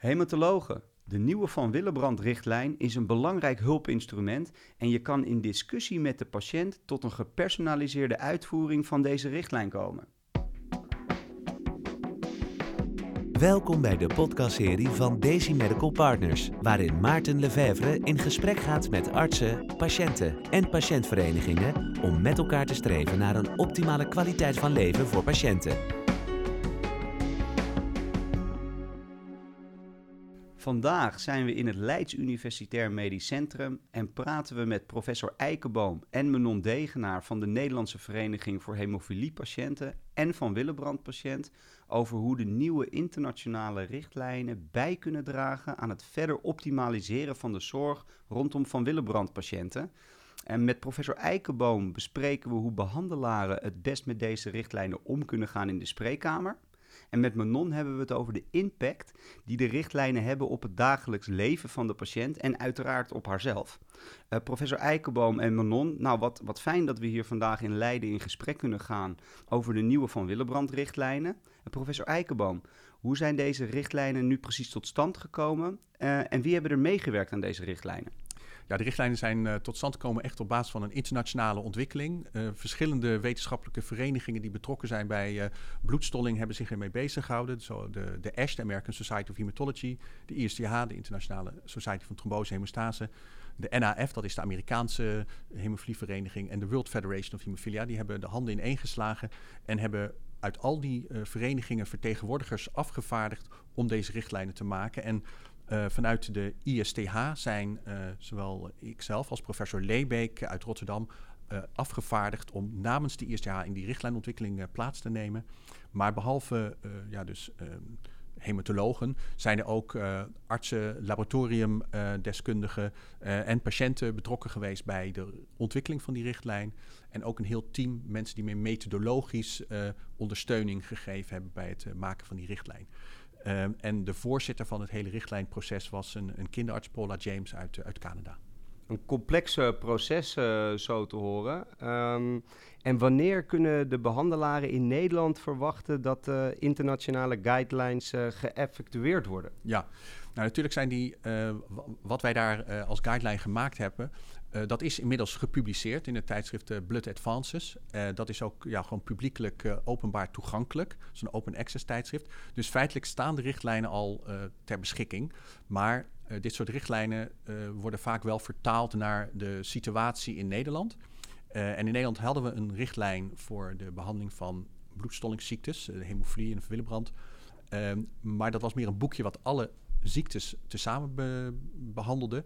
Hematologen. De nieuwe Van Willebrand-richtlijn is een belangrijk hulpinstrument en je kan in discussie met de patiënt tot een gepersonaliseerde uitvoering van deze richtlijn komen. Welkom bij de podcastserie van Daisy Medical Partners, waarin Maarten Lefevre in gesprek gaat met artsen, patiënten en patiëntverenigingen om met elkaar te streven naar een optimale kwaliteit van leven voor patiënten. Vandaag zijn we in het Leids Universitair Medisch Centrum en praten we met professor Eikenboom en Menon Degenaar van de Nederlandse Vereniging voor Hemofiliepatiënten en van Willebrand Patiënt over hoe de nieuwe internationale richtlijnen bij kunnen dragen aan het verder optimaliseren van de zorg rondom van Willebrand patiënten. En met professor Eikenboom bespreken we hoe behandelaren het best met deze richtlijnen om kunnen gaan in de spreekkamer. En met Manon hebben we het over de impact die de richtlijnen hebben op het dagelijks leven van de patiënt en uiteraard op haarzelf. Uh, professor Eikenboom en Manon, nou wat, wat fijn dat we hier vandaag in Leiden in gesprek kunnen gaan over de nieuwe Van Willebrand-richtlijnen. Uh, professor Eikenboom, hoe zijn deze richtlijnen nu precies tot stand gekomen uh, en wie hebben er meegewerkt aan deze richtlijnen? Ja, de richtlijnen zijn uh, tot stand gekomen echt op basis van een internationale ontwikkeling. Uh, verschillende wetenschappelijke verenigingen die betrokken zijn bij uh, bloedstolling hebben zich ermee bezig gehouden. Zo de, de ASH, de American Society of Hematology, de ISTH, de Internationale Society van Trombose Hemostase, de NAF, dat is de Amerikaanse hemofilievereniging, en de World Federation of Hemophilia, die hebben de handen ineen geslagen en hebben uit al die verenigingen vertegenwoordigers afgevaardigd om deze richtlijnen te maken. En uh, vanuit de ISTH zijn uh, zowel ikzelf als professor Leebeek uit Rotterdam uh, afgevaardigd om namens de ISTH in die richtlijnontwikkeling plaats te nemen. Maar behalve ja, dus, hematologen zijn er ook artsen, laboratoriumdeskundigen en patiënten betrokken geweest bij de ontwikkeling van die richtlijn. En ook een heel team mensen die meer methodologisch ondersteuning gegeven hebben bij het maken van die richtlijn. Um, en de voorzitter van het hele richtlijnproces was een, een kinderarts, Paula James uit, uh, uit Canada. Een complex proces, uh, zo te horen. Um, en wanneer kunnen de behandelaren in Nederland verwachten dat uh, internationale guidelines geëffectueerd worden? Ja, nou, natuurlijk zijn die, wat wij daar als guideline gemaakt hebben, uh, dat is inmiddels gepubliceerd in het tijdschrift uh, Blood Advances. Uh, dat is ook ja, gewoon publiekelijk openbaar toegankelijk. Dat is een open access tijdschrift. Dus feitelijk staan de richtlijnen al ter beschikking. Maar dit soort richtlijnen worden vaak wel vertaald naar de situatie in Nederland. en in Nederland hadden we een richtlijn voor de behandeling van bloedstollingsziektes, de hemofilie en Willebrand. Ehm, maar dat was meer een boekje wat alle ziektes tezamen be behandelde.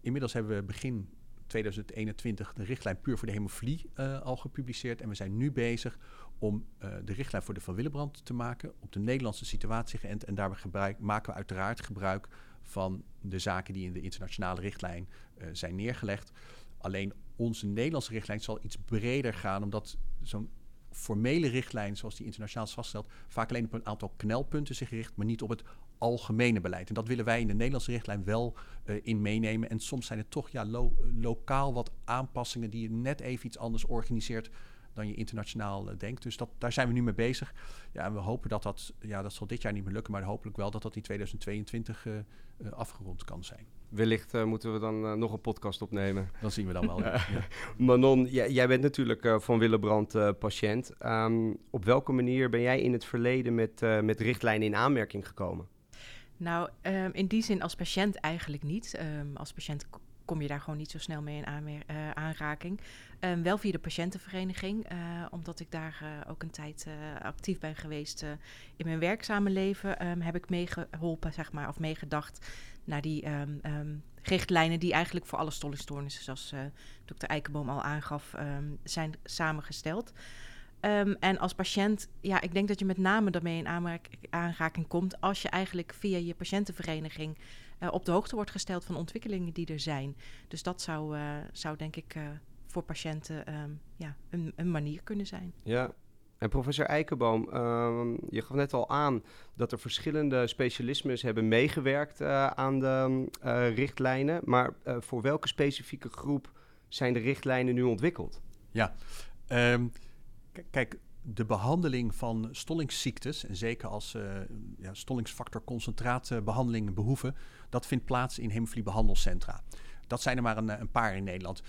Inmiddels hebben we begin 2021 de richtlijn puur voor de hemofilie uh, al gepubliceerd. En we zijn nu bezig om uh, de richtlijn voor de Van Willebrand te maken, op de Nederlandse situatie geënt. En daarbij maken we uiteraard gebruik van de zaken die in de internationale richtlijn uh, zijn neergelegd. Alleen onze Nederlandse richtlijn zal iets breder gaan, omdat zo'n formele richtlijn, zoals die internationaal is vastgesteld, vaak alleen op een aantal knelpunten zich richt, maar niet op het algemene beleid. En dat willen wij in de Nederlandse richtlijn wel uh, in meenemen. En soms zijn het toch ja, lo lokaal wat aanpassingen die je net even iets anders organiseert dan je internationaal uh, denkt. Dus dat, daar zijn we nu mee bezig. Ja, en we hopen dat dat, ja, dat zal dit jaar niet meer lukken, maar hopelijk wel dat dat in 2022 uh, afgerond kan zijn. Wellicht moeten we dan nog een podcast opnemen. Dan zien we dan wel. ja. Manon, jij, jij bent natuurlijk van Willebrand patiënt. Um, op welke manier ben jij in het verleden met, met richtlijnen in aanmerking gekomen? Nou, um, in die zin als patiënt eigenlijk niet. Um, als patiënt kom je daar gewoon niet zo snel mee in uh, aanraking. Um, wel via de patiëntenvereniging, uh, omdat ik daar uh, ook een tijd actief ben geweest in mijn werkzame leven, heb ik meegeholpen, zeg maar, of meegedacht naar die richtlijnen die eigenlijk voor alle stollingstoornissen, zoals dokter Eikenboom al aangaf, zijn samengesteld. Um, en als patiënt, ja, ik denk dat je met name daarmee in aanraking komt als je eigenlijk via je patiëntenvereniging uh, op de hoogte wordt gesteld van ontwikkelingen die er zijn. Dus dat zou, uh, zou denk ik uh, voor patiënten um, ja, een, een, manier kunnen zijn. Ja. En professor Eikenboom, um, je gaf net al aan dat er verschillende specialismes hebben meegewerkt aan de richtlijnen. Maar voor welke specifieke groep zijn de richtlijnen nu ontwikkeld? Ja, um, kijk, de behandeling van stollingsziektes, en zeker als uh, ja, stollingsfactor concentraatbehandeling behoeven, dat vindt plaats in hemofiliebehandelcentra. Dat zijn er maar een, een paar in Nederland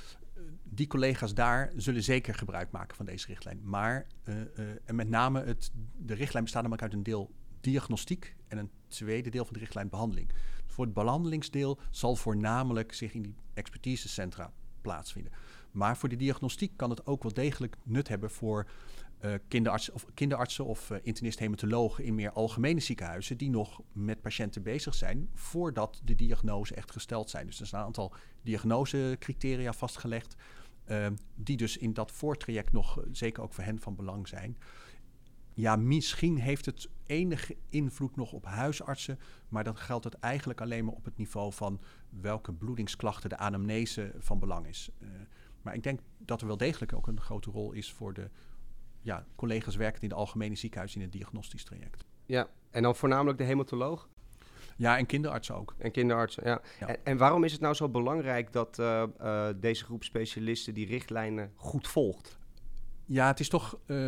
die collega's daar zullen zeker gebruik maken van deze richtlijn. Maar, en met name, het, de richtlijn bestaat namelijk uit een deel diagnostiek en een tweede deel van de richtlijn behandeling. Voor het behandelingsdeel zal voornamelijk zich in die expertisecentra plaatsvinden. Maar voor de diagnostiek kan het ook wel degelijk nut hebben voor uh, kinderartsen of, kinderartsen of uh, internist-hematologen in meer algemene ziekenhuizen die nog met patiënten bezig zijn voordat de diagnose echt gesteld zijn. Dus er zijn een aantal diagnosecriteria vastgelegd uh, die dus in dat voortraject nog zeker ook voor hen van belang zijn. Ja, misschien heeft het enige invloed nog op huisartsen, maar dan geldt het eigenlijk alleen maar op het niveau van welke bloedingsklachten de anamnese van belang is. Maar ik denk dat er wel degelijk ook een grote rol is voor de ja, collega's werken in de algemene ziekenhuis in het diagnostisch traject. Ja, en dan voornamelijk de hematoloog? Ja, en kinderartsen ook. En kinderartsen, ja. En, en, waarom is het nou zo belangrijk dat uh, uh, deze groep specialisten die richtlijnen goed volgt? Ja, het is toch, uh,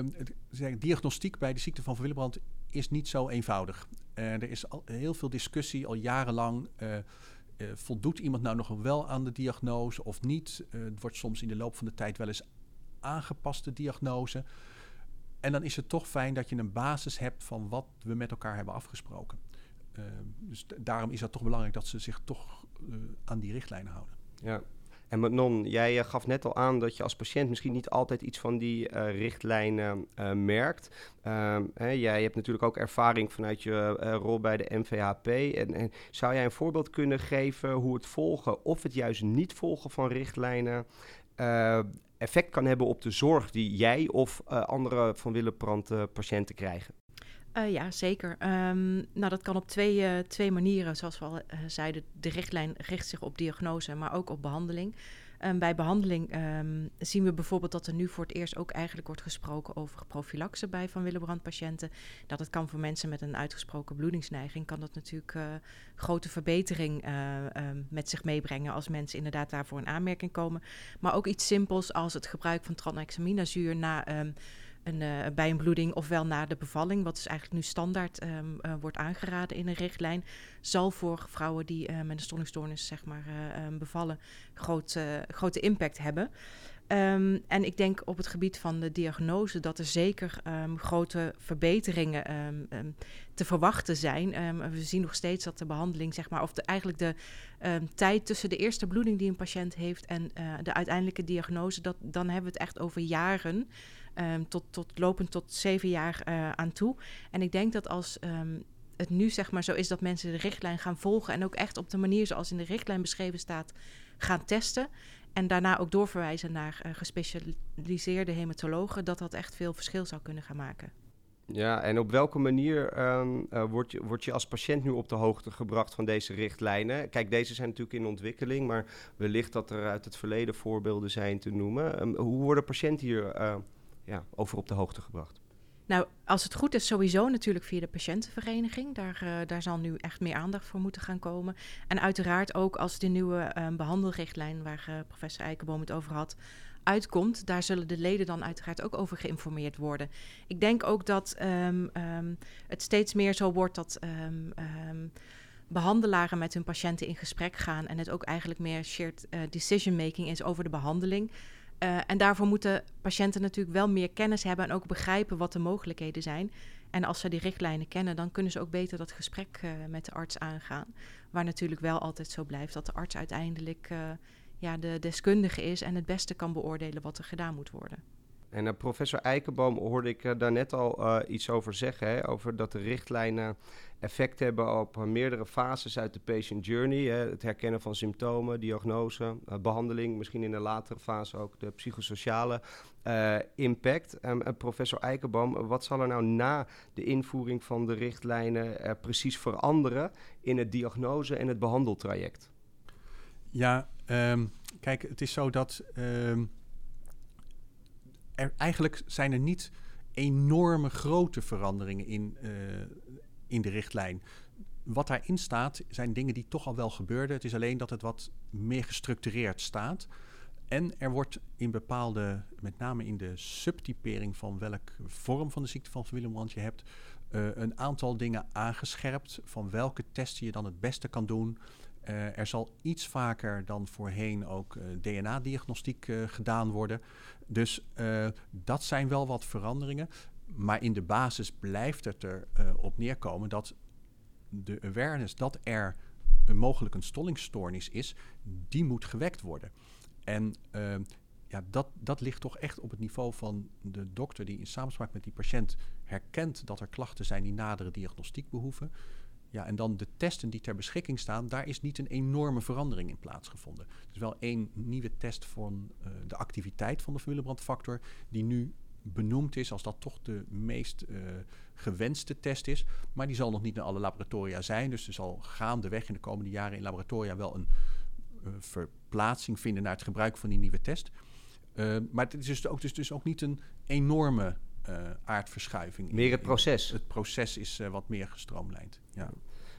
diagnostiek bij de ziekte van Van Willebrand is niet zo eenvoudig. er is al heel veel discussie, al jarenlang. Voldoet iemand nou nog wel aan de diagnose of niet? het wordt soms in de loop van de tijd wel eens aangepaste diagnose. En dan is het toch fijn dat je een basis hebt van wat we met elkaar hebben afgesproken. Uh, dus daarom is het toch belangrijk dat ze zich toch aan die richtlijnen houden. Ja. En Manon, jij uh, gaf net al aan dat je als patiënt misschien niet altijd iets van die richtlijnen merkt. Ehm, hè, jij hebt natuurlijk ook ervaring vanuit je rol bij de MVHP. En, zou jij een voorbeeld kunnen geven hoe het volgen of het juist niet volgen van richtlijnen effect kan hebben op de zorg die jij of andere van Willebrand uh, patiënten krijgen? Uh, ja, zeker. Um, nou, dat kan op twee, twee manieren. Zoals we al zeiden, de richtlijn richt zich op diagnose, maar ook op behandeling. Um, bij behandeling um, zien we bijvoorbeeld dat er nu voor het eerst ook eigenlijk wordt gesproken over profilaxe bij Van Willebrand patiënten. Dat het kan voor mensen met een uitgesproken bloedingsneiging, kan dat natuurlijk grote verbetering met zich meebrengen als mensen inderdaad daarvoor in aanmerking komen. Maar ook iets simpels als het gebruik van tranexaminazuur na een, uh, bij een bloeding ofwel na de bevalling, wat dus eigenlijk nu standaard um, uh, wordt aangeraden in een richtlijn, zal voor vrouwen die uh, met een stollingsstoornis zeg maar, um, bevallen groot, grote impact hebben. Um, en ik denk op het gebied van de diagnose dat er zeker grote verbeteringen te verwachten zijn. we zien nog steeds dat de behandeling, zeg maar, of eigenlijk de tijd tussen de eerste bloeding die een patiënt heeft en de uiteindelijke diagnose, dat, dan hebben we het echt over jaren. Um, tot, tot lopend tot zeven jaar uh, aan toe. En ik denk dat als um, het nu zeg maar zo is dat mensen de richtlijn gaan volgen en ook echt op de manier zoals in de richtlijn beschreven staat gaan testen en daarna ook doorverwijzen naar uh, gespecialiseerde hematologen, dat dat echt veel verschil zou kunnen gaan maken. Ja, en op welke manier um, word, je, word je als patiënt nu op de hoogte gebracht van deze richtlijnen? Kijk, deze zijn natuurlijk in ontwikkeling, maar wellicht dat er uit het verleden voorbeelden zijn te noemen. Hoe worden patiënten hier ja, over op de hoogte gebracht? Nou, als het goed is, sowieso natuurlijk via de patiëntenvereniging. Daar, uh, daar zal nu echt meer aandacht voor moeten gaan komen. En uiteraard ook als de nieuwe uh, behandelrichtlijn, waar uh, professor Eikenboom het over had, uitkomt, daar zullen de leden dan uiteraard ook over geïnformeerd worden. Ik denk ook dat um, um, het steeds meer zo wordt dat um, behandelaren met hun patiënten in gesprek gaan en het ook eigenlijk meer shared decision making is over de behandeling. Uh, en daarvoor moeten patiënten natuurlijk wel meer kennis hebben en ook begrijpen wat de mogelijkheden zijn. En als ze die richtlijnen kennen, dan kunnen ze ook beter dat gesprek uh, met de arts aangaan. Waar natuurlijk wel altijd zo blijft dat de arts uiteindelijk uh, ja, de deskundige is en het beste kan beoordelen wat er gedaan moet worden. En uh, professor Eikenboom hoorde ik uh, daar net al uh, iets over zeggen. Hè, over dat de richtlijnen effect hebben op meerdere fases uit de patient journey. Hè, het herkennen van symptomen, diagnose, behandeling. Misschien in een latere fase ook de psychosociale impact. Um, professor Eikenboom, wat zal er nou na de invoering van de richtlijnen precies veranderen in het diagnose- en het behandeltraject? Ja, um, kijk, het is zo dat... Um er, eigenlijk zijn er niet enorme grote veranderingen in, uh, in de richtlijn. Wat daarin staat, zijn dingen die toch al wel gebeurden. Het is alleen dat het wat meer gestructureerd staat. en er wordt in bepaalde, met name in de subtypering van welk vorm van de ziekte van Willebrand je hebt, uh, een aantal dingen aangescherpt van welke testen je dan het beste kan doen. Uh, er zal iets vaker dan voorheen ook uh, DNA-diagnostiek gedaan worden. Dus dat zijn wel wat veranderingen. Maar in de basis blijft het erop op neerkomen dat de awareness dat er een mogelijk een stollingsstoornis is, die moet gewekt worden. En uh, ja, dat, dat ligt toch echt op het niveau van de dokter die in samenspraak met die patiënt herkent dat er klachten zijn die nadere diagnostiek behoeven. Ja, en dan de testen die ter beschikking staan, daar is niet een enorme verandering in plaatsgevonden. Is wel één nieuwe test van uh, de activiteit van de Willebrand-factor, die nu benoemd is als dat toch de meest uh, gewenste test is. Maar die zal nog niet in alle laboratoria zijn. Dus er zal gaandeweg in de komende jaren in laboratoria wel een verplaatsing vinden naar het gebruik van die nieuwe test. Uh, maar het is dus ook, dus, dus ook niet een enorme aardverschuiving. Meer het proces. het proces is wat meer gestroomlijnd. Ja.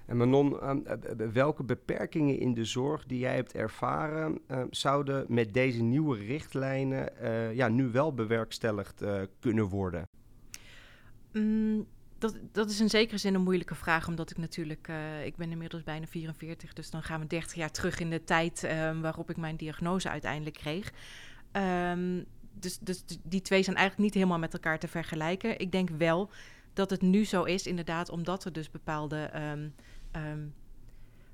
En Manon, um, welke beperkingen in de zorg die jij hebt ervaren, uh, zouden met deze nieuwe richtlijnen uh, ja, nu wel bewerkstelligd uh, kunnen worden? Mm, dat, dat is in zekere zin een moeilijke vraag, omdat ik natuurlijk, ik ben inmiddels bijna 44, dus dan gaan we 30 jaar terug in de tijd ehm, waarop ik mijn diagnose uiteindelijk kreeg. Um, dus, dus die twee zijn eigenlijk niet helemaal met elkaar te vergelijken. Ik denk wel dat het nu zo is, inderdaad, omdat er dus bepaalde um, um,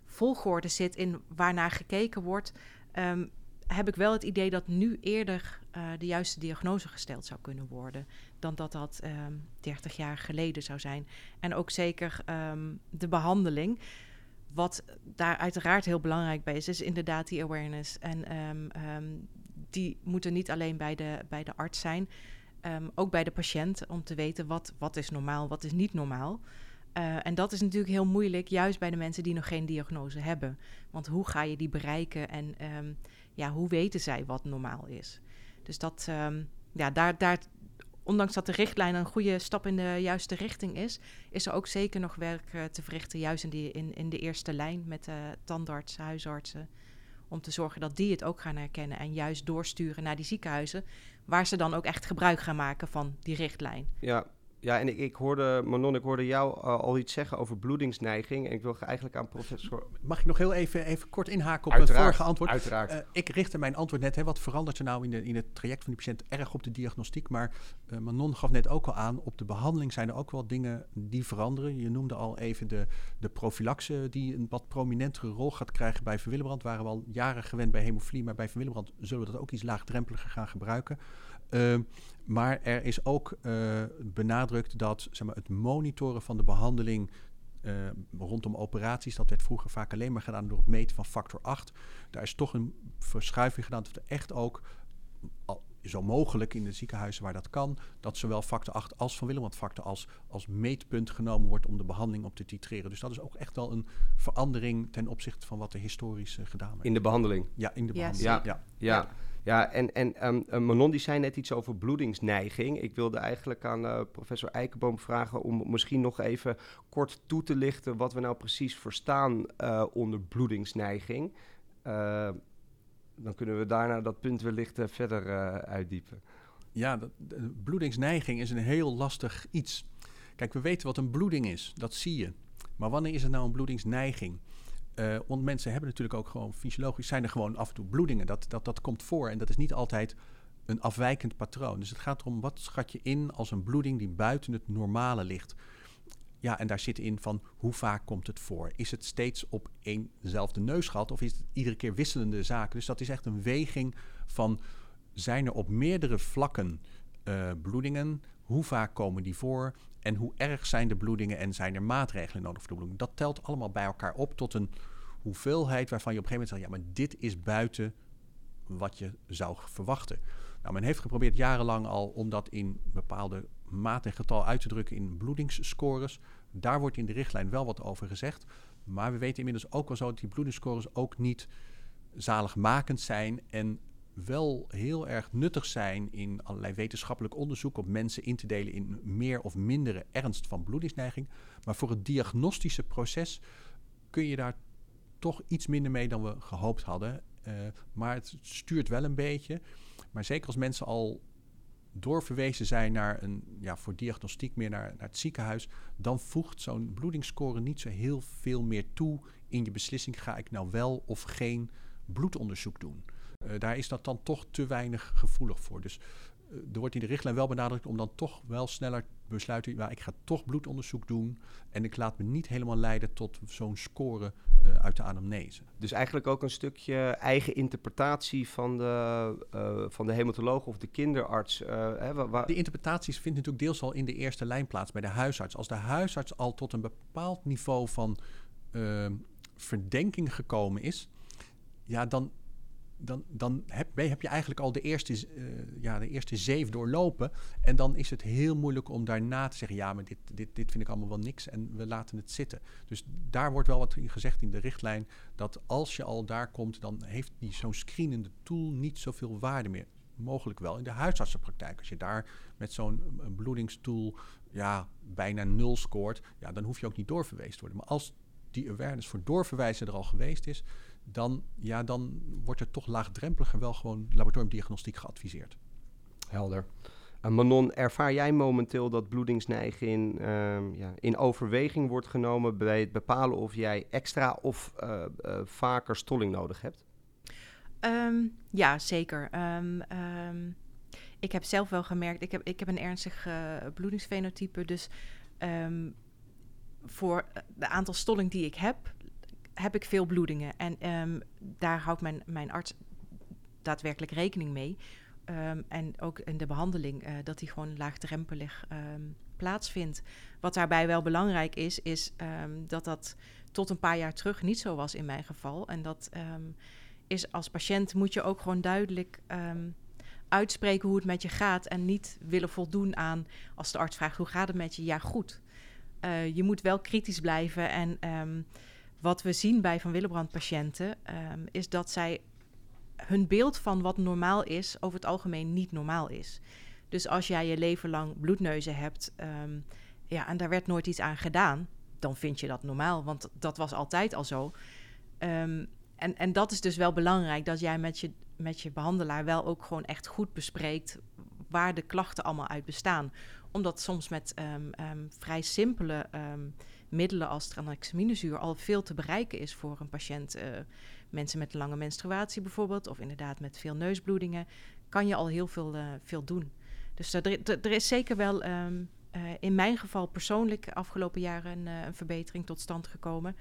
volgorde zit in waarnaar gekeken wordt, um, heb ik wel het idee dat nu eerder uh, de juiste diagnose gesteld zou kunnen worden dan dat dat 30 jaar geleden zou zijn. En ook zeker de behandeling. Wat daar uiteraard heel belangrijk bij is, is inderdaad die awareness. En die moeten niet alleen bij de, bij de arts zijn, Um, ook bij de patiënt om te weten wat, wat is normaal, wat is niet normaal. Uh, en dat is natuurlijk heel moeilijk, juist bij de mensen die nog geen diagnose hebben. Want hoe ga je die bereiken en um, ja, hoe weten zij wat normaal is? Dus dat, um, ja, daar, daar, ondanks dat de richtlijn een goede stap in de juiste richting is, is er ook zeker nog werk uh, te verrichten, juist in, die, in, in de eerste lijn met uh, tandartsen, huisartsen. Om te zorgen dat die het ook gaan herkennen en juist doorsturen naar die ziekenhuizen waar ze dan ook echt gebruik gaan maken van die richtlijn. Ja, ja, en ik, ik hoorde, Manon, ik hoorde jou uh, al iets zeggen over bloedingsneiging. En ik wil eigenlijk aan professor... Mag ik nog heel even, even kort inhaken op Uiteraard. het vorige antwoord? Uiteraard. Uh, ik richtte mijn antwoord net, hè, wat verandert er nou in, de, in het traject van die patiënt? Erg op de diagnostiek, maar uh, Manon gaf net ook al aan... op de behandeling zijn er ook wel dingen die veranderen. Je noemde al even de, de profilaxe die een wat prominentere rol gaat krijgen bij Van Willebrand. Waren we al jaren gewend bij hemofilie, maar bij Van Willebrand zullen we dat ook iets laagdrempeliger gaan gebruiken. Uh, maar er is ook uh, benadrukt dat zeg maar, het monitoren van de behandeling uh, rondom operaties, dat werd vroeger vaak alleen maar gedaan door het meten van factor 8. Daar is toch een verschuiving gedaan dat er echt ook, al, zo mogelijk in de ziekenhuizen waar dat kan, dat zowel factor 8 als van Willemant factor als, als meetpunt genomen wordt om de behandeling op te titreren. Dus dat is ook echt wel een verandering ten opzichte van wat er historisch uh, gedaan werd. In de behandeling? Ja, in de yes. behandeling. ja. ja. ja. Ja, en, en um, Manon die zei net iets over bloedingsneiging. Ik wilde eigenlijk aan uh, professor Eikenboom vragen om misschien nog even kort toe te lichten wat we nou precies verstaan uh, onder bloedingsneiging. Dan kunnen we daarna dat punt wellicht verder uitdiepen. Ja, dat, bloedingsneiging is een heel lastig iets. Kijk, we weten wat een bloeding is, dat zie je. Maar wanneer is er nou een bloedingsneiging? Uh, want mensen hebben natuurlijk ook gewoon fysiologisch zijn er gewoon af en toe bloedingen. Dat, dat, dat komt voor en dat is niet altijd een afwijkend patroon. Dus het gaat erom wat schat je in als een bloeding die buiten het normale ligt. Ja, en daar zit in van hoe vaak komt het voor? Is het steeds op éénzelfde neusgat of is het iedere keer wisselende zaken? Dus dat is echt een weging van zijn er op meerdere vlakken uh, bloedingen? Hoe vaak komen die voor? En hoe erg zijn de bloedingen en zijn er maatregelen nodig voor de bloeding? Dat telt allemaal bij elkaar op tot een hoeveelheid waarvan je op een gegeven moment zegt: ja, maar dit is buiten wat je zou verwachten. Nou, men heeft geprobeerd jarenlang al om dat in bepaalde maat en getal uit te drukken in bloedingsscores. Daar wordt in de richtlijn wel wat over gezegd. Maar we weten inmiddels ook wel zo dat die bloedingsscores ook niet zaligmakend zijn en wel heel erg nuttig zijn in allerlei wetenschappelijk onderzoek om mensen in te delen in meer of mindere ernst van bloedingsneiging. Maar voor het diagnostische proces kun je daar toch iets minder mee dan we gehoopt hadden. maar het stuurt wel een beetje. Maar zeker als mensen al doorverwezen zijn naar een, ja, voor diagnostiek meer naar, naar het ziekenhuis, dan voegt zo'n bloedingsscore niet zo heel veel meer toe in je beslissing: ga ik nou wel of geen bloedonderzoek doen? Uh, daar is dat dan toch te weinig gevoelig voor. Dus er wordt in de richtlijn wel benadrukt om dan toch wel sneller besluiten, ja, ik ga toch bloedonderzoek doen en ik laat me niet helemaal leiden tot zo'n score uh, uit de anamnese. Dus eigenlijk ook een stukje eigen interpretatie van de, uh, van de hematoloog of de kinderarts. Uh, hè, waar... Die interpretaties vindt natuurlijk deels al in de eerste lijn plaats bij de huisarts. Als de huisarts al tot een bepaald niveau van verdenking gekomen is, ja, dan dan, dan heb, heb, je eigenlijk al de eerste, uh, ja, de eerste zeef doorlopen. En dan is het heel moeilijk om daarna te zeggen: ja, maar dit, dit, dit vind ik allemaal wel niks en we laten het zitten. Dus daar wordt wel wat gezegd in de richtlijn: dat als je al daar komt, dan heeft die zo'n screenende tool niet zoveel waarde meer. Mogelijk wel in de huisartsenpraktijk. Als je daar met zo'n bloedingstoel ja, bijna nul scoort, ja, dan hoef je ook niet doorverwezen te worden. Maar als die awareness voor doorverwijzen er al geweest is, dan, ja, dan wordt er toch laagdrempeliger wel gewoon laboratoriumdiagnostiek geadviseerd. Helder. Uh, Manon, ervaar jij momenteel dat bloedingsneiging uh, ja, in overweging wordt genomen bij het bepalen of jij extra of uh, uh, vaker stolling nodig hebt? Um, ja, zeker. Um, um, ik heb zelf wel gemerkt, ik heb, ik heb een ernstig bloedingsfenotype, dus voor de aantal stolling die ik heb, heb ik veel bloedingen. En um, daar houdt mijn, mijn arts daadwerkelijk rekening mee. Um, en ook in de behandeling, uh, dat die gewoon laagdrempelig um, plaatsvindt. Wat daarbij wel belangrijk is, is dat dat tot een paar jaar terug niet zo was in mijn geval. En dat is als patiënt moet je ook gewoon duidelijk uitspreken hoe het met je gaat. En niet willen voldoen aan, als de arts vraagt hoe gaat het met je, ja goed. Uh, je moet wel kritisch blijven en wat we zien bij Van Willebrand-patiënten um, is dat zij hun beeld van wat normaal is over het algemeen niet normaal is. Dus als jij je leven lang bloedneuzen hebt um, ja, en daar werd nooit iets aan gedaan, dan vind je dat normaal, want dat was altijd al zo. Um, en, en dat is dus wel belangrijk, dat jij met je, met je behandelaar wel ook gewoon echt goed bespreekt waar de klachten allemaal uit bestaan. Omdat soms met vrij simpele middelen als tranexaminezuur al veel te bereiken is voor een patiënt. Uh, mensen met lange menstruatie bijvoorbeeld, of inderdaad met veel neusbloedingen, kan je al heel veel, uh, veel doen. Dus er, er, is zeker wel um, uh, in mijn geval persoonlijk afgelopen jaren een, een, verbetering tot stand gekomen.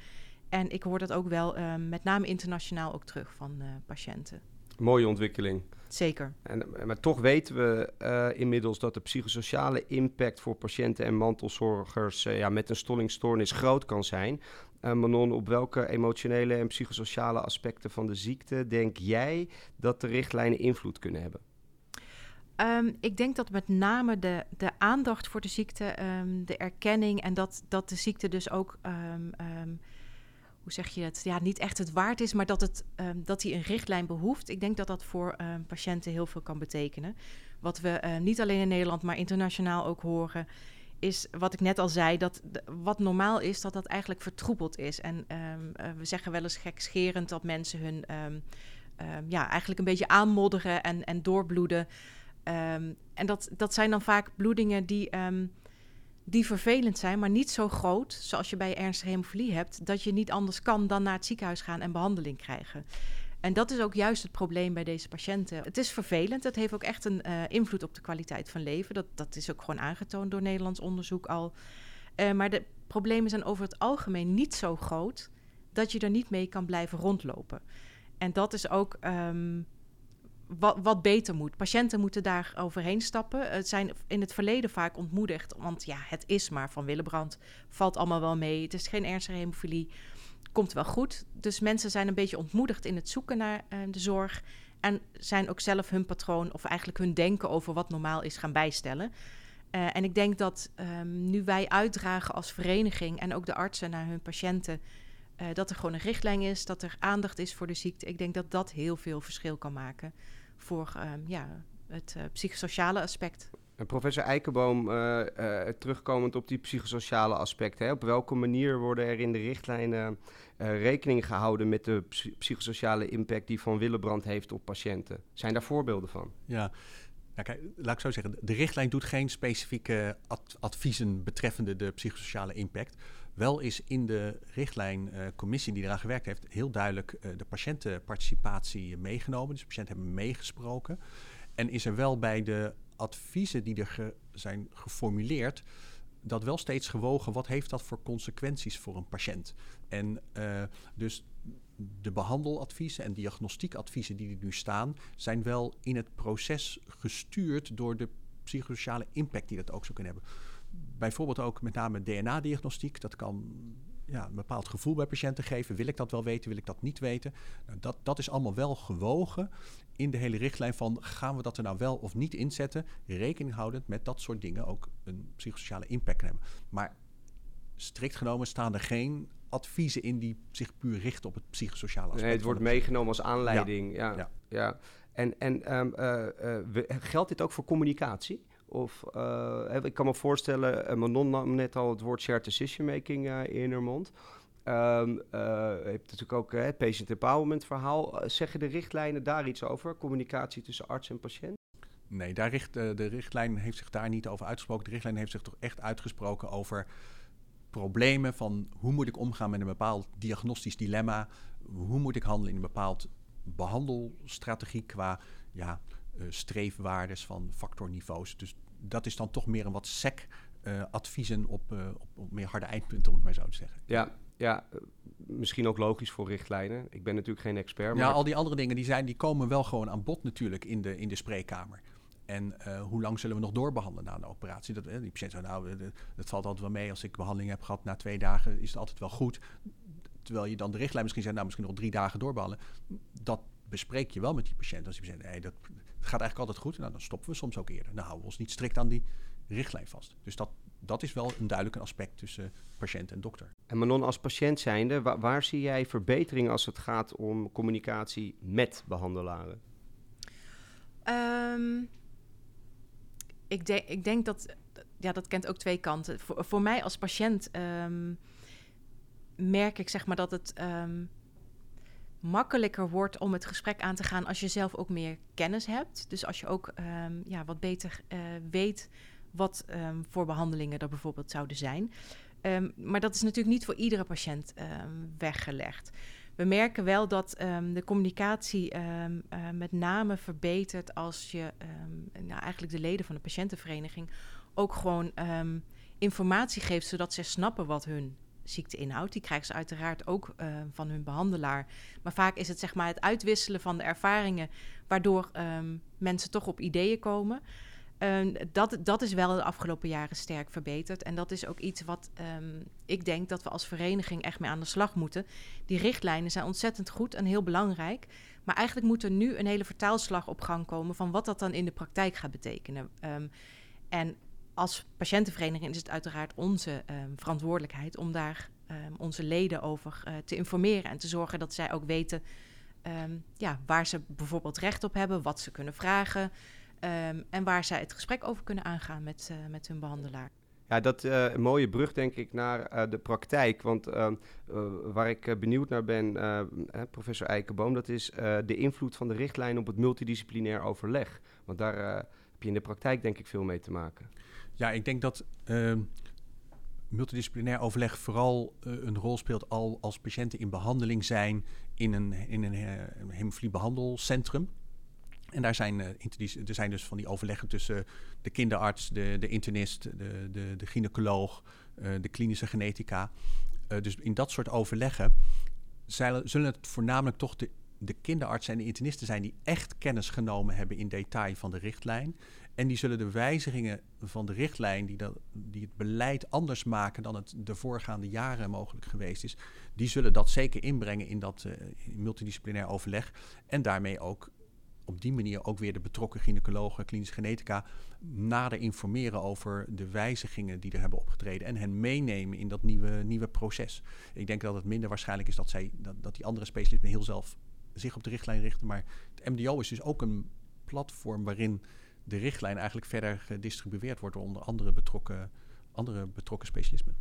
En ik hoor dat ook wel um, met name internationaal ook terug van patiënten. Mooie ontwikkeling. Zeker. En, maar toch weten we uh, inmiddels dat de psychosociale impact voor patiënten en mantelzorgers uh, ja, met een stollingstoornis groot kan zijn. Uh, Manon, op welke emotionele en psychosociale aspecten van de ziekte denk jij dat de richtlijnen invloed kunnen hebben? Um, ik denk dat met name de, de aandacht voor de ziekte, um, de erkenning en dat, dat de ziekte dus ook um, hoe zeg je het, ja, niet echt het waard is, maar dat, het, um, dat hij een richtlijn behoeft. Ik denk dat dat voor um, patiënten heel veel kan betekenen. Wat we uh, niet alleen in Nederland, maar internationaal ook horen, is wat ik net al zei, dat wat normaal is, dat dat eigenlijk vertroebeld is. En um, uh, we zeggen wel eens gekscherend dat mensen hun ja, eigenlijk een beetje aanmodderen en, en doorbloeden. en dat, dat zijn dan vaak bloedingen die die vervelend zijn, maar niet zo groot, zoals je bij ernstige hemofilie hebt, dat je niet anders kan dan naar het ziekenhuis gaan en behandeling krijgen. En dat is ook juist het probleem bij deze patiënten. Het is vervelend, het heeft ook echt een uh, invloed op de kwaliteit van leven. Dat, dat is ook gewoon aangetoond door Nederlands onderzoek al. Uh, maar de problemen zijn over het algemeen niet zo groot dat je er niet mee kan blijven rondlopen. En dat is ook um, wat, wat beter moet. Patiënten moeten daar overheen stappen. Het zijn in het verleden vaak ontmoedigd, want ja, het is maar van Willebrand. Valt allemaal wel mee. Het is geen ernstige hemofilie. Komt wel goed. Dus mensen zijn een beetje ontmoedigd in het zoeken naar uh, de zorg. En zijn ook zelf hun patroon, of eigenlijk hun denken over wat normaal is, gaan bijstellen. Uh, en ik denk dat um, nu wij uitdragen als vereniging en ook de artsen naar hun patiënten. Uh, dat er gewoon een richtlijn is, dat er aandacht is voor de ziekte. Ik denk dat dat heel veel verschil kan maken voor um, ja, het uh, psychosociale aspect. En professor Eikenboom, uh, terugkomend op die psychosociale aspecten. Hè, op welke manier worden er in de richtlijnen rekening gehouden met de psychosociale impact die Van Willebrand heeft op patiënten? Zijn daar voorbeelden van? Ja, nou, kijk, laat ik zo zeggen, de richtlijn doet geen specifieke adviezen betreffende de psychosociale impact. Wel is in de richtlijncommissie die eraan gewerkt heeft heel duidelijk de patiëntenparticipatie meegenomen. Dus de patiënten hebben meegesproken. En is er wel bij de adviezen die er zijn geformuleerd, dat wel steeds gewogen, wat heeft dat voor consequenties voor een patiënt? En uh, dus de behandeladviezen en diagnostiekadviezen die er nu staan, zijn wel in het proces gestuurd door de psychosociale impact die dat ook zou kunnen hebben. Bijvoorbeeld ook met name DNA-diagnostiek. Dat kan ja, een bepaald gevoel bij patiënten geven. Wil ik dat wel weten? Wil ik dat niet weten? Nou, dat, dat is allemaal wel gewogen in de hele richtlijn van gaan we dat er nou wel of niet inzetten, rekening houdend met dat soort dingen ook een psychosociale impact hebben. Maar strikt genomen staan er geen adviezen in die zich puur richten op het psychosociale aspect. Nee, het wordt meegenomen als aanleiding. Ja, ja. ja. En, en um, geldt dit ook voor communicatie? Of uh, ik kan me voorstellen, Manon nam net al het woord shared decision making in haar mond. Um, uh, je hebt natuurlijk ook het patient empowerment verhaal. Uh, zeggen de richtlijnen daar iets over? Communicatie tussen arts en patiënt? Nee, daar richt, uh, de richtlijn heeft zich daar niet over uitgesproken. De richtlijn heeft zich toch echt uitgesproken over problemen van hoe moet ik omgaan met een bepaald diagnostisch dilemma. Hoe moet ik handelen in een bepaald behandelstrategie qua ja, streefwaardes van factorniveaus. Dus dat is dan toch meer een wat sec adviezen op, op, op meer harde eindpunten, om het maar zo te zeggen. Ja, ja, eh, misschien ook logisch voor richtlijnen. Ik ben natuurlijk geen expert. Maar... Ja, al die andere dingen die zijn, die komen wel gewoon aan bod natuurlijk in de, in de spreekkamer. En uh, hoe lang zullen we nog doorbehandelen na een operatie? Dat, uh, die patiënt zegt, nou, dat valt altijd wel mee. Als ik behandeling heb gehad na twee dagen, is het altijd wel goed. Terwijl je dan de richtlijn misschien zegt, nou, misschien nog drie dagen doorbehandelen. Dat bespreek je wel met die patiënt. Als die patiënt, nee, dat gaat eigenlijk altijd goed. Nou, dan stoppen we soms ook eerder. Dan houden we ons niet strikt aan die richtlijn vast. Dus dat, dat is wel een duidelijk aspect tussen patiënt en dokter. En Manon, als patiënt zijnde, waar, waar zie jij verbetering als het gaat om communicatie met behandelaren? Um, ik, denk, ik denk dat, ja, dat kent ook twee kanten. Voor, voor mij als patiënt um, merk ik zeg maar dat het um, makkelijker wordt om het gesprek aan te gaan als je zelf ook meer kennis hebt. Dus als je ook ja, wat beter uh, weet wat voor behandelingen er bijvoorbeeld zouden zijn. Maar dat is natuurlijk niet voor iedere patiënt weggelegd. We merken wel dat de communicatie uh, met name verbetert als je nou, eigenlijk de leden van de patiëntenvereniging ook gewoon informatie geeft, zodat ze snappen wat hun ziekte inhoudt. Die krijgen ze uiteraard ook van hun behandelaar. Maar vaak is het zeg maar het uitwisselen van de ervaringen, waardoor mensen toch op ideeën komen. Um, dat, dat is wel de afgelopen jaren sterk verbeterd. En dat is ook iets wat um, ik denk dat we als vereniging echt mee aan de slag moeten. Die richtlijnen zijn ontzettend goed en heel belangrijk. Maar eigenlijk moet er nu een hele vertaalslag op gang komen van wat dat dan in de praktijk gaat betekenen. Um, en als patiëntenvereniging is het uiteraard onze verantwoordelijkheid om daar onze leden over uh, te informeren en te zorgen dat zij ook weten ja, waar ze bijvoorbeeld recht op hebben, wat ze kunnen vragen. Um, en waar zij het gesprek over kunnen aangaan met, uh, met hun behandelaar. Ja, dat uh, een mooie brug denk ik naar uh, de praktijk. Want uh, waar ik benieuwd naar ben, professor Eikenboom, dat is de invloed van de richtlijn op het multidisciplinair overleg. Want daar heb je in de praktijk denk ik veel mee te maken. Ja, ik denk dat ehm, multidisciplinair overleg vooral een rol speelt al als patiënten in behandeling zijn in een, in een hemofiliebehandelcentrum. En daar zijn, uh, er zijn dus van die overleggen tussen de kinderarts, de, de internist, de, de, de gynaecoloog, uh, de klinische genetica. Uh, dus in dat soort overleggen zullen het voornamelijk toch de, de kinderartsen en de internisten zijn die echt kennis genomen hebben in detail van de richtlijn. En die zullen de wijzigingen van de richtlijn, die, dat, die het beleid anders maken dan het de voorgaande jaren mogelijk geweest is, die zullen dat zeker inbrengen in dat multidisciplinair overleg. En daarmee ook op die manier ook weer de betrokken gynaecologen, klinische genetica nader informeren over de wijzigingen die er hebben opgetreden en hen meenemen in dat nieuwe, nieuwe proces. Ik denk dat het minder waarschijnlijk is dat, zij, dat, dat die andere specialisten heel zelf zich op de richtlijn richten, maar het MDO is dus ook een platform waarin de richtlijn eigenlijk verder gedistribueerd wordt onder andere betrokken, andere betrokken specialismen.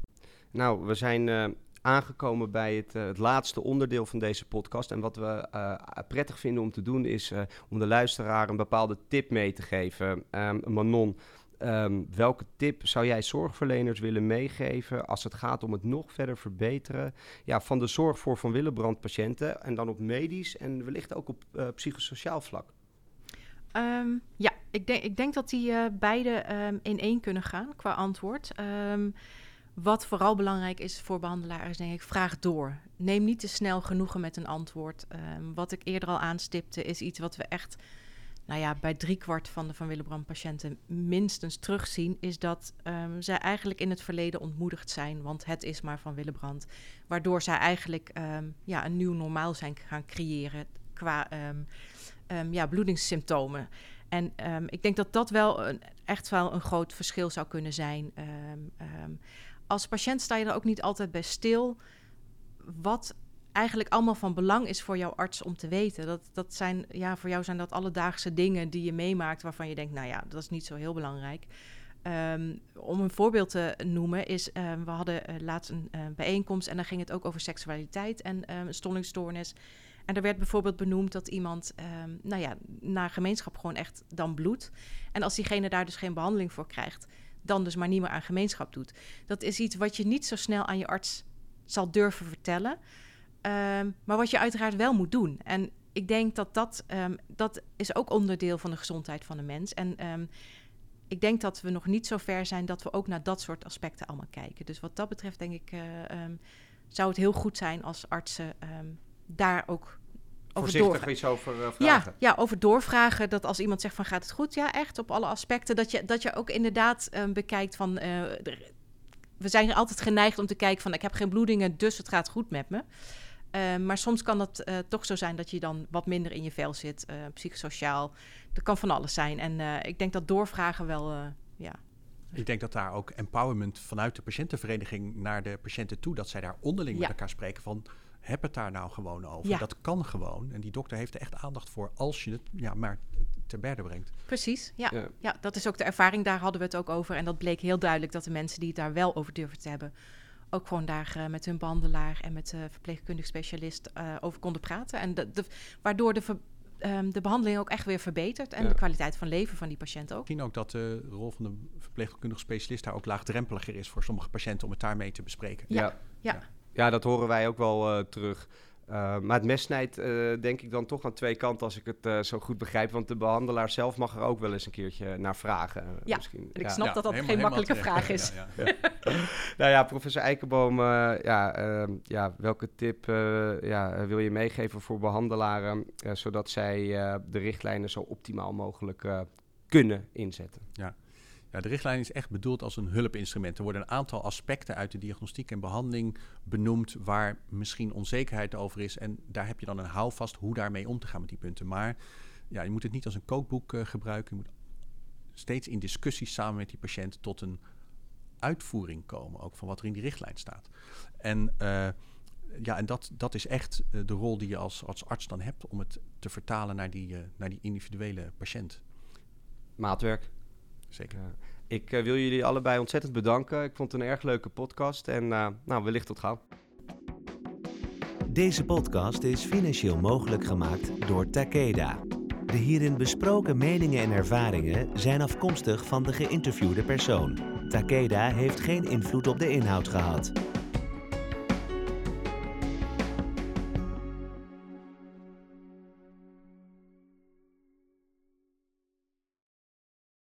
Nou, we zijn uh, aangekomen bij het, uh, het, laatste onderdeel van deze podcast. En wat we uh, prettig vinden om te doen is om de luisteraar een bepaalde tip mee te geven. Um, Manon, um, welke tip zou jij zorgverleners willen meegeven als het gaat om het nog verder verbeteren ja, van de zorg voor Van Willebrand patiënten en dan op medisch en wellicht ook op psychosociaal vlak? Um, ja, ik denk, ik denk dat die beide in één kunnen gaan qua antwoord. Wat vooral belangrijk is voor behandelaars, denk ik, vraag door. Neem niet te snel genoegen met een antwoord. wat ik eerder al aanstipte, is iets wat we echt nou ja, bij driekwart van de Van Willebrand patiënten minstens terugzien, is dat um, zij eigenlijk in het verleden ontmoedigd zijn, want het is maar Van Willebrand. Waardoor zij eigenlijk um, ja, een nieuw normaal zijn gaan creëren qua ja, bloedingssymptomen. En ik denk dat dat wel echt wel een groot verschil zou kunnen zijn. Als patiënt sta je er ook niet altijd bij stil. Wat eigenlijk allemaal van belang is voor jouw arts om te weten. Dat, dat zijn, ja, voor jou zijn dat alledaagse dingen die je meemaakt waarvan je denkt, nou ja, dat is niet zo heel belangrijk. Um, om een voorbeeld te noemen is, um, we hadden uh, laatst een uh, bijeenkomst en daar ging het ook over seksualiteit en um, stoornisstoornis. En er werd bijvoorbeeld benoemd dat iemand, nou ja, naar gemeenschap gewoon echt dan bloedt. En als diegene daar dus geen behandeling voor krijgt, dan dus maar niet meer aan gemeenschap doet. Dat is iets wat je niet zo snel aan je arts zal durven vertellen, um, maar wat je uiteraard wel moet doen. En ik denk dat dat, um, dat is ook onderdeel van de gezondheid van de mens. En um, ik denk dat we nog niet zo ver zijn dat we ook naar dat soort aspecten allemaal kijken. Dus wat dat betreft denk ik, uh, zou het heel goed zijn als artsen daar ook over Voorzichtig iets over uh, vragen. Ja, ja, over doorvragen. Dat als iemand zegt van gaat het goed? Ja, echt op alle aspecten. Dat je, dat je ook inderdaad um, bekijkt van... Uh, de, we zijn altijd geneigd om te kijken van ik heb geen bloedingen, dus het gaat goed met me. Uh, maar soms kan dat uh, toch zo zijn dat je dan wat minder in je vel zit, uh, psychosociaal. Dat kan van alles zijn. En ik denk dat doorvragen wel, ja. Ik denk dat daar ook empowerment vanuit de patiëntenvereniging naar de patiënten toe, dat zij daar onderling ja. met elkaar spreken van heb het daar nou gewoon over. Ja. Dat kan gewoon. En die dokter heeft er echt aandacht voor als je het ja, maar ter berde brengt. Precies, ja. ja. ja. dat is ook de ervaring. Daar hadden we het ook over. En dat bleek heel duidelijk dat de mensen die het daar wel over durven te hebben... ook gewoon daar uh, met hun behandelaar en met de verpleegkundig specialist uh, over konden praten. En de, de, waardoor de, ver, um, de behandeling ook echt weer verbetert... en ja. de kwaliteit van leven van die patiënt ook. Misschien ook dat de rol van de verpleegkundig specialist... daar ook laagdrempeliger is voor sommige patiënten... om het daarmee te bespreken. ja. ja. Ja, dat horen wij ook wel uh, terug. Uh, maar het mes snijdt uh, denk ik dan toch aan twee kanten als ik het uh, zo goed begrijp. Want de behandelaar zelf mag er ook wel eens een keertje naar vragen. Ja, misschien. en ik snap ja. dat dat geen makkelijke vraag is. Ja, nou ja, professor Eikenboom, ja, ehm, ja, welke tip ja, wil je meegeven voor behandelaren... zodat zij de richtlijnen zo optimaal mogelijk kunnen inzetten? Ja. Ja, de richtlijn is echt bedoeld als een hulpinstrument. Er worden een aantal aspecten uit de diagnostiek en behandeling benoemd waar misschien onzekerheid over is. En daar heb je dan een houvast hoe daarmee om te gaan met die punten. Maar ja, je moet het niet als een kookboek uh, gebruiken. Je moet steeds in discussie samen met die patiënt tot een uitvoering komen, ook van wat er in die richtlijn staat. En uh, ja, en dat, dat is echt uh, de rol die je als, als arts dan hebt om het te vertalen naar die, naar die individuele patiënt. Maatwerk zeker. ik uh, wil jullie allebei ontzettend bedanken. Ik vond het een erg leuke podcast en uh, nou, wellicht tot gauw. Deze podcast is financieel mogelijk gemaakt door Takeda. De hierin besproken meningen en ervaringen zijn afkomstig van de geïnterviewde persoon. Takeda heeft geen invloed op de inhoud gehad.